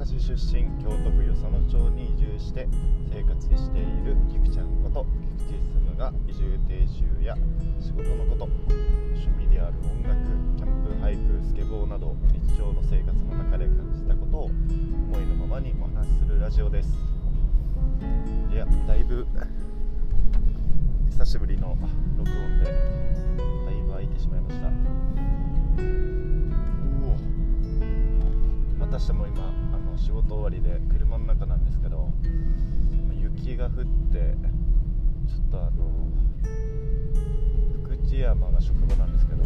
岡市出身京都府与謝野町に移住して生活している菊ちゃんこと菊池進が移住定住や仕事のこと趣味である音楽キャンプハイクスケボーなど日常の生活の中で感じたことを思いのままにお話しするラジオです。いやだいぶ久しぶりの録音でだいぶ空いてしまいました。おおまたしても今の仕事終わりで車の中なんですけど雪が降ってちょっとあの福知山が職場なんですけど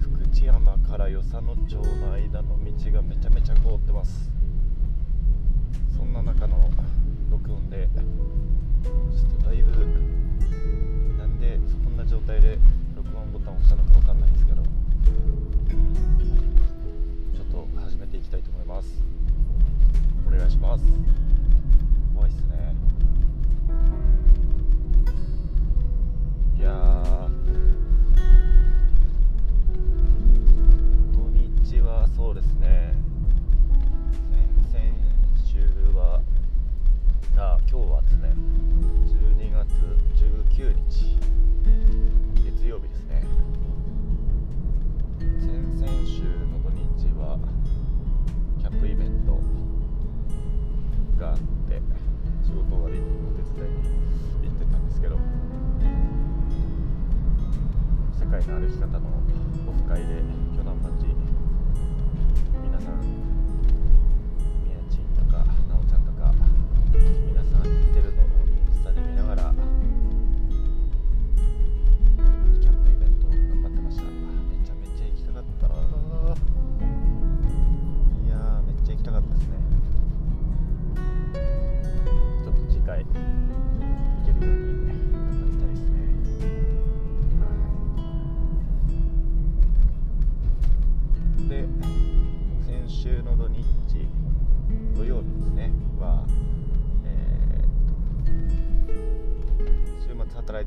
福知山から与謝野町の間の道がめちゃめちゃ凍ってます。そんな中の録音でちょっとだいぶなんでこんな状態で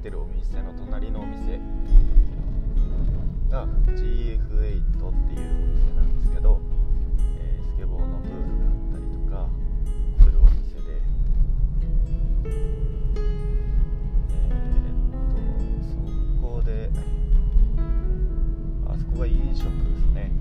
てるお店の隣のお店。が GF8 っていうお店なんですけど、えースケボーのプールがあったりとかするお店で。えーっとそこであそこが飲食ですね。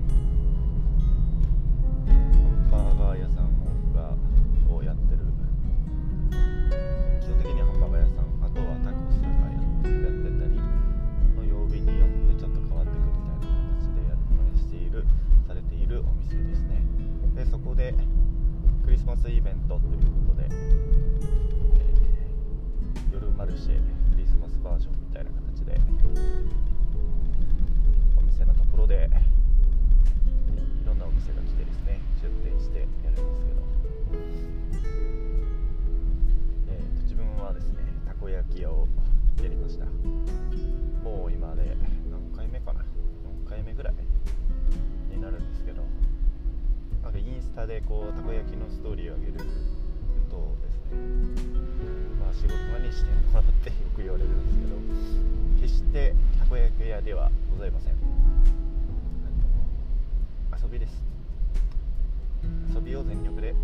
びを全力でやって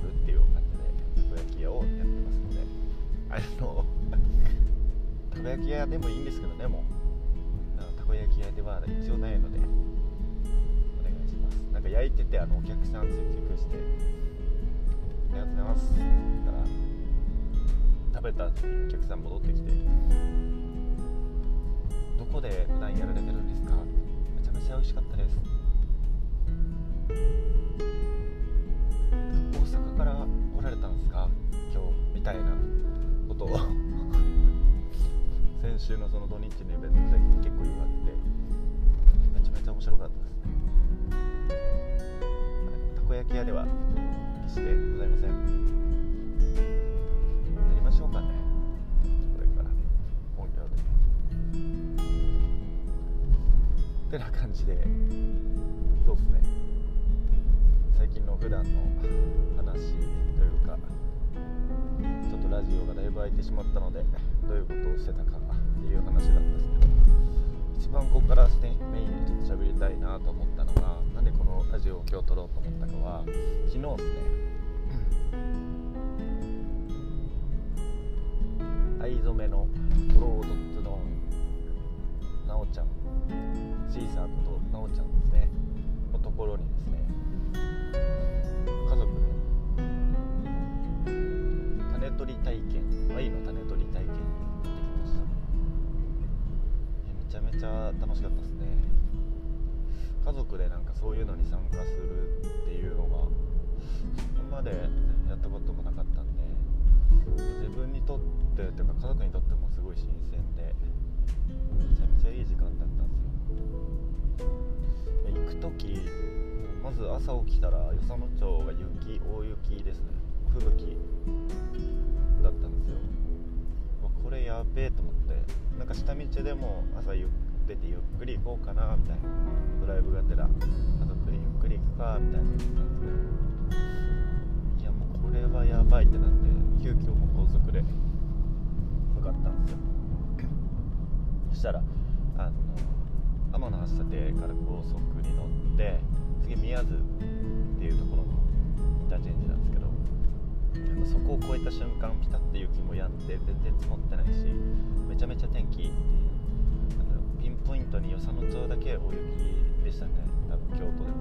るっていう感じでたこ焼き屋をやってますので。あの たこ焼き屋でもいいんですけどねもう。たこ焼き屋では必要ないのでお願いします。なんか焼いててあのお客さん接客して「ありがとうございます」って言ったら食べた後にお客さん戻ってきて「どこで普段やられてるんですか?」めちゃめちゃ美味しかったです。先週のその土日のイベントで結構言われてめちゃめちゃ面白かったです。ねたこ焼き屋では決してございません。やりましょうかね。これから。本業で。てな感じで。そうですね。最近の普段の話というかちょっとラジオがだいぶ空いてしまったのでどういうことをしてたかっていう話なんですけど一番ここからねメインでちょっと喋りたいなと思ったのがなんでこのラジオを今日撮ろうと思ったかは昨日ですね藍染めのトロードッツドンなおちゃんシーサーことなおちゃんですねのところにですね取り体験藍の種取り体験。に行ってきました。めちゃめちゃ楽しかったですね。家族でなんかそういうのに参加するっていうのがそこまでやったこともなかったんで自分にとってというか家族にとってもすごい新鮮でめちゃめちゃいい時間だったんですよ。行く時まず朝起きたら与謝野町が雪大雪ですね。吹雪だったんですよ。これやべえと思って。なんか下道でも朝ゆ出てゆっくり行こうかなみたいな。ドライブがてら家族でゆっくり行くかみたいな言ってたんですけどいやもうこれはやばいってなって急遽もう高速で向かったんですよ。そしたらあの天橋立から高速に乗って次宮津っていうところのインターチェンジなんですけどそこを越えた瞬間ピタッて雪も止んで全然積もってないしめちゃめちゃ天気いいっていう。あのピンポイントに与謝野町だけ大雪でしたね。多分京都でも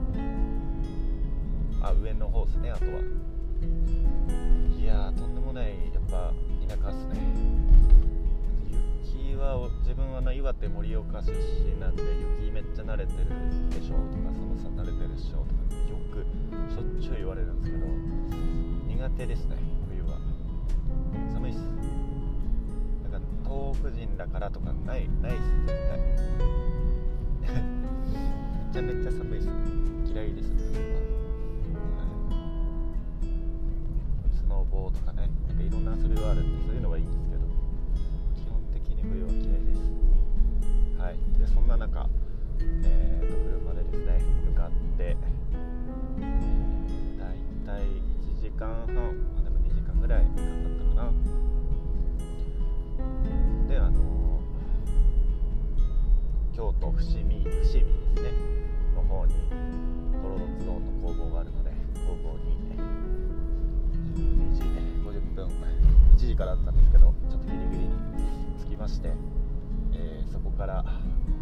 あ上の方ですねあとは。いやーとんでもないやっぱ田舎っすね。雪は自分はの岩手盛岡出身なんで雪めっちゃ慣れてるでしょとか寒さ慣れてるでしょとかよくしょっちゅう言われるんですけど苦手ですね冬は。寒いっす。なんか東北人だからとかないないっす絶対。めちゃめちゃ寒いっす。嫌いです冬は、はい、スノーボーとかねなんかいろんな遊びはあるんでそういうのはいいんですけど。基本的に冬は嫌いです。はい。でそんな中えー、と車でですね向かって、間半あでも2時間ぐらいかかったかな。であの京都伏見伏見ですね。の方にトロロツドンの工房があるので工房に12時50分1時からだったんですけどちょっとギリギリに着きまして、えーそこから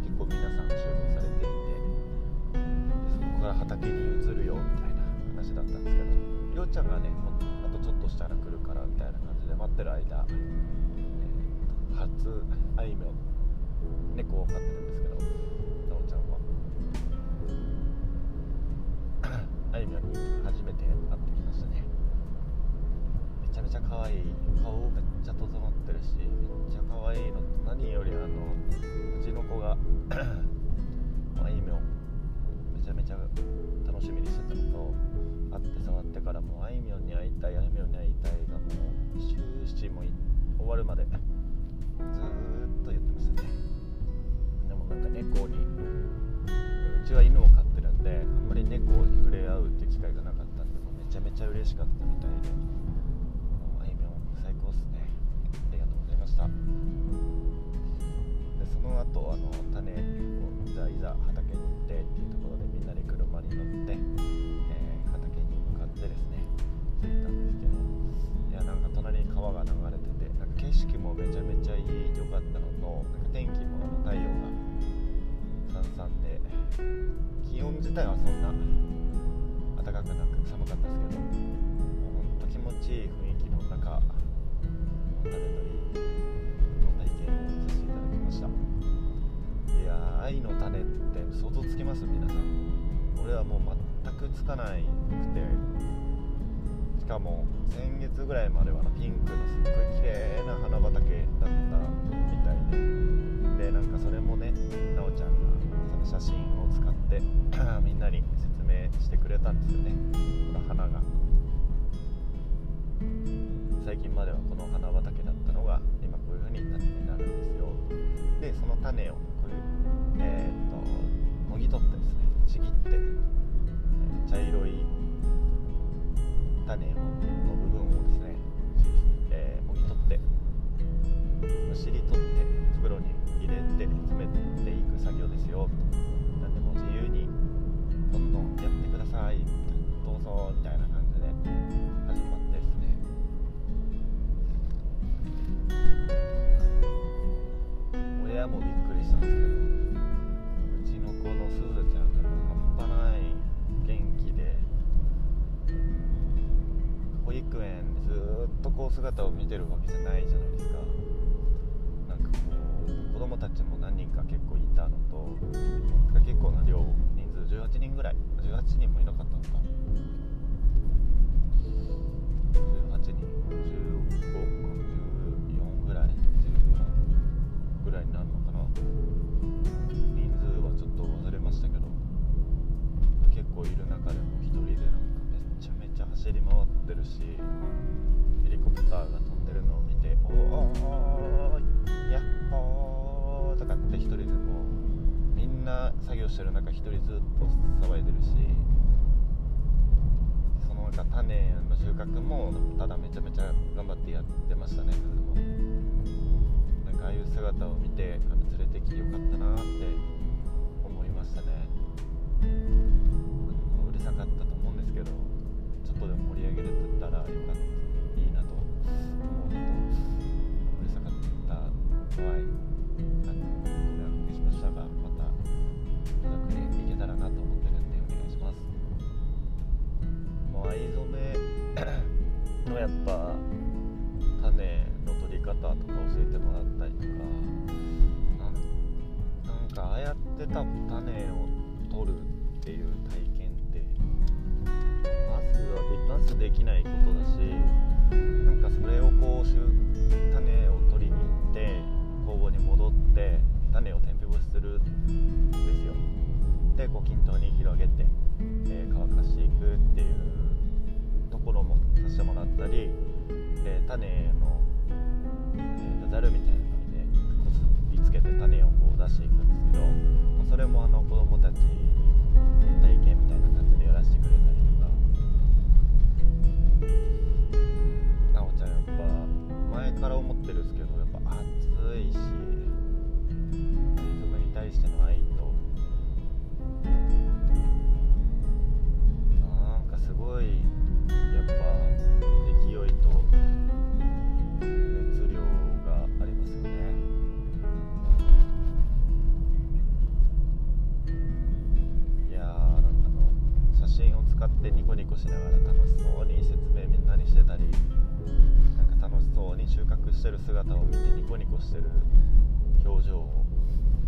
結構皆さん集合されていてそこから畑に移るよみたいな話だったんですけど。りょうちゃんがねあとちょっとしたら来るからみたいな感じで待ってる間、えー初あいみょん猫を飼ってるんですけどなおちゃんは。あいみょんに初めて会ってきましたね。めちゃめちゃ可愛い。顔めっちゃ整ってるしめっちゃ可愛いの。と何よりあのうちの子があいみょんめちゃめちゃ楽しみにしてたの。会って触ってからもうあいみょんに会いたいあいみょんに会いたいがもう終始も終わるまで。ずーっと言ってましたね。でもなんか猫にうちは犬を飼ってるんであんまり猫に触れ合うっていう機会がなかったんでもうめちゃめちゃ嬉しかったみたいで。あいみょん最高っすね。ありがとうございました。でその後あの種をじゃあいざ畑に行ってっていうところでみんなで車に乗って、いい良かったのとなんか天気も太陽がさんさんで気温自体はそんな暖かくなく寒かったですけどもうほんと気持ちいい雰囲気の中種取りの体験をさせていただきました。いやー愛の種って想像つきます皆さん。俺はもう全くつかないくてしかも先月ぐらいまではピンクのすっごい綺麗な花畑だった明してくれたんですよね。この花が。最近まではこの花畑だったのが今こういう風に種になるんですよ。でその種をこういうえーっともぎ取ってですねちぎって、えー茶色い種をの部分をですね、えーもぎ取ってむしり取って袋に入れて詰めていく作業ですよ。姿を見てるわけじゃないじゃないですか。なんかこう子供たちも何人か結構いたのと結構な量人数18人ぐらい18人もいなかめちゃめちゃ頑張ってやってましたねそれもなんかああいう姿を見てあの連れてきてよかったなって思いましたね。うるさかったと思うんですけどちょっとでも盛り上げれたらよかったいいなと思うとうるさかった場合あのご迷惑しましたがまたうまくねいけたらなと思ってるんでお願いします。もう藍染めのやっぱ種の取り方とか教えてもらったりとかなんなんかああやってた種を取るっていう体験ってまずはでまずできないことだしなんかそれをこう種を取りに行って工房に戻って種を天日干しするんですよ。でこう均等に広げて、えー乾かしていくっていうところもさせてもらったりで種の、えー、ざるみたいなのにねこすりつけて種をこう出していくんですけどそれもあの子供たちに体験みたいな感じでやらせてくれたりとかうんなおちゃんやっぱ前から思ってるんですけどやっぱ暑いし染めに対しての愛となんかすごいやっぱ勢いと熱量がありますよね。いやーなんかあの写真を使ってニコニコしながら楽しそうに説明みんなにしてたりなんか楽しそうに収穫してる姿を見てニコニコしてる表情を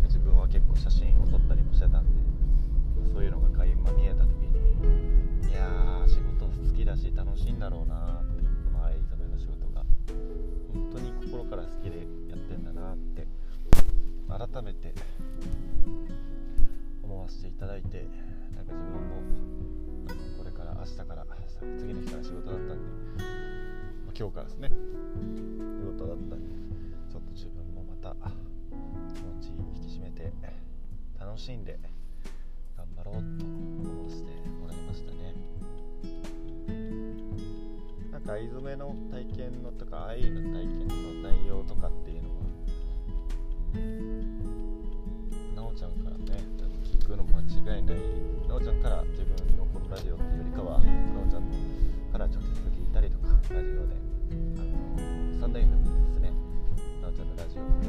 自分は結構写真を撮ったりもしてたんでそういうのが垣間見えた時にいやー仕事好きだし楽しいんだろうなってこの藍染めの仕事が。本当に心から好きでやってんだなって改めて思わせていただいてなんか自分もこれから明日から次の日から仕事だったんで、ま今日からですね仕事だったんでちょっと自分もまた気持ち引き締めて楽しんで頑張ろうと思わせてなんか藍染めの体験のとか藍の体験の内容とかっていうのはなおちゃんからね聞くの間違いないなおちゃんから自分のこのラジオっていうよりかはなおちゃんのから直接聞いたりとかラジオであのサンド FM でですね。なおちゃんのラジオ。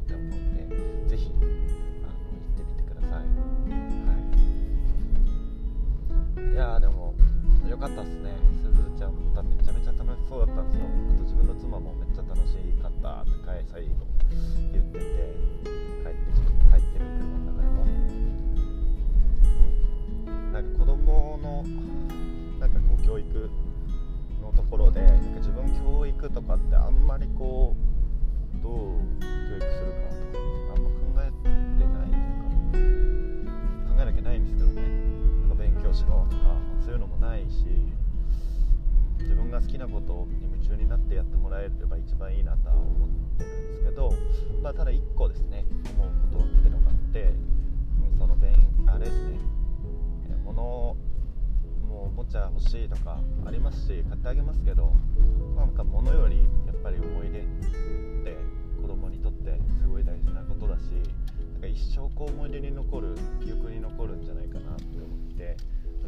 って思うんでぜひあの行ってみてください。はい。いやでもよかったっすね。すずちゃんまためちゃめちゃ楽しそうだったんですよ。あと自分の妻もめっちゃ楽しかったって最後言ってて帰ってきて帰ってる車の中でも。うん。なんか子供のなんかこう教育のところでなんか自分教育とかってあんまりこうどう教育するかとかあんま考えてないというか勉強しろとかそういうのもないし、自分が好きなことに夢中になってやってもらえれば一番いいなとは思ってるんですけど、まあ、ただ1個ですね思うことってのがあって、その勉あれですね物もうおもちゃ欲しいとかありますし買ってあげますけど、まあ、なんか物よりやっぱり思い出って子供にとってすごい大事なことだしなんか一生こう思い出に残る記憶に残るんじゃないかなって思って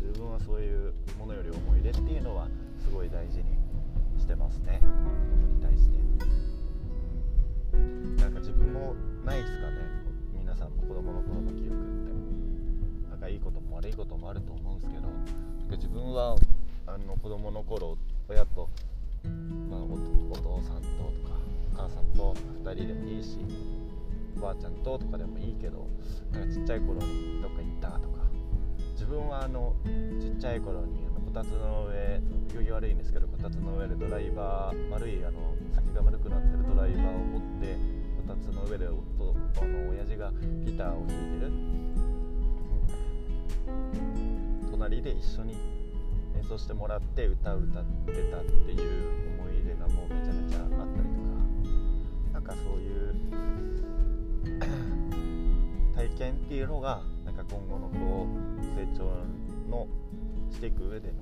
自分はそういうものより思い出っていうのはすごい大事にしてますね。子供に対して、なんか自分もないですかね。皆さんも子供の頃の記憶って。なんかいいことも悪いこともあると思うんですけどなんか自分はあの子供の頃親と、まあ、お父さんととかお母さんと2人でもいいしおばあちゃんととかでもいいけどなんかちっちゃい頃にどっか行ったとか。自分はあのちっちゃい頃にあのこたつの上行儀悪いんですけどこたつの上でドライバー丸いあの先が丸くなってるドライバーを持ってこたつの上でおとあの親父がギターを弾いてる。隣で一緒に演奏してもらって歌を歌ってたっていう思い出がもうめちゃめちゃあったりかそういう 体験っていうのがなんか今後のこう成長のしていく上での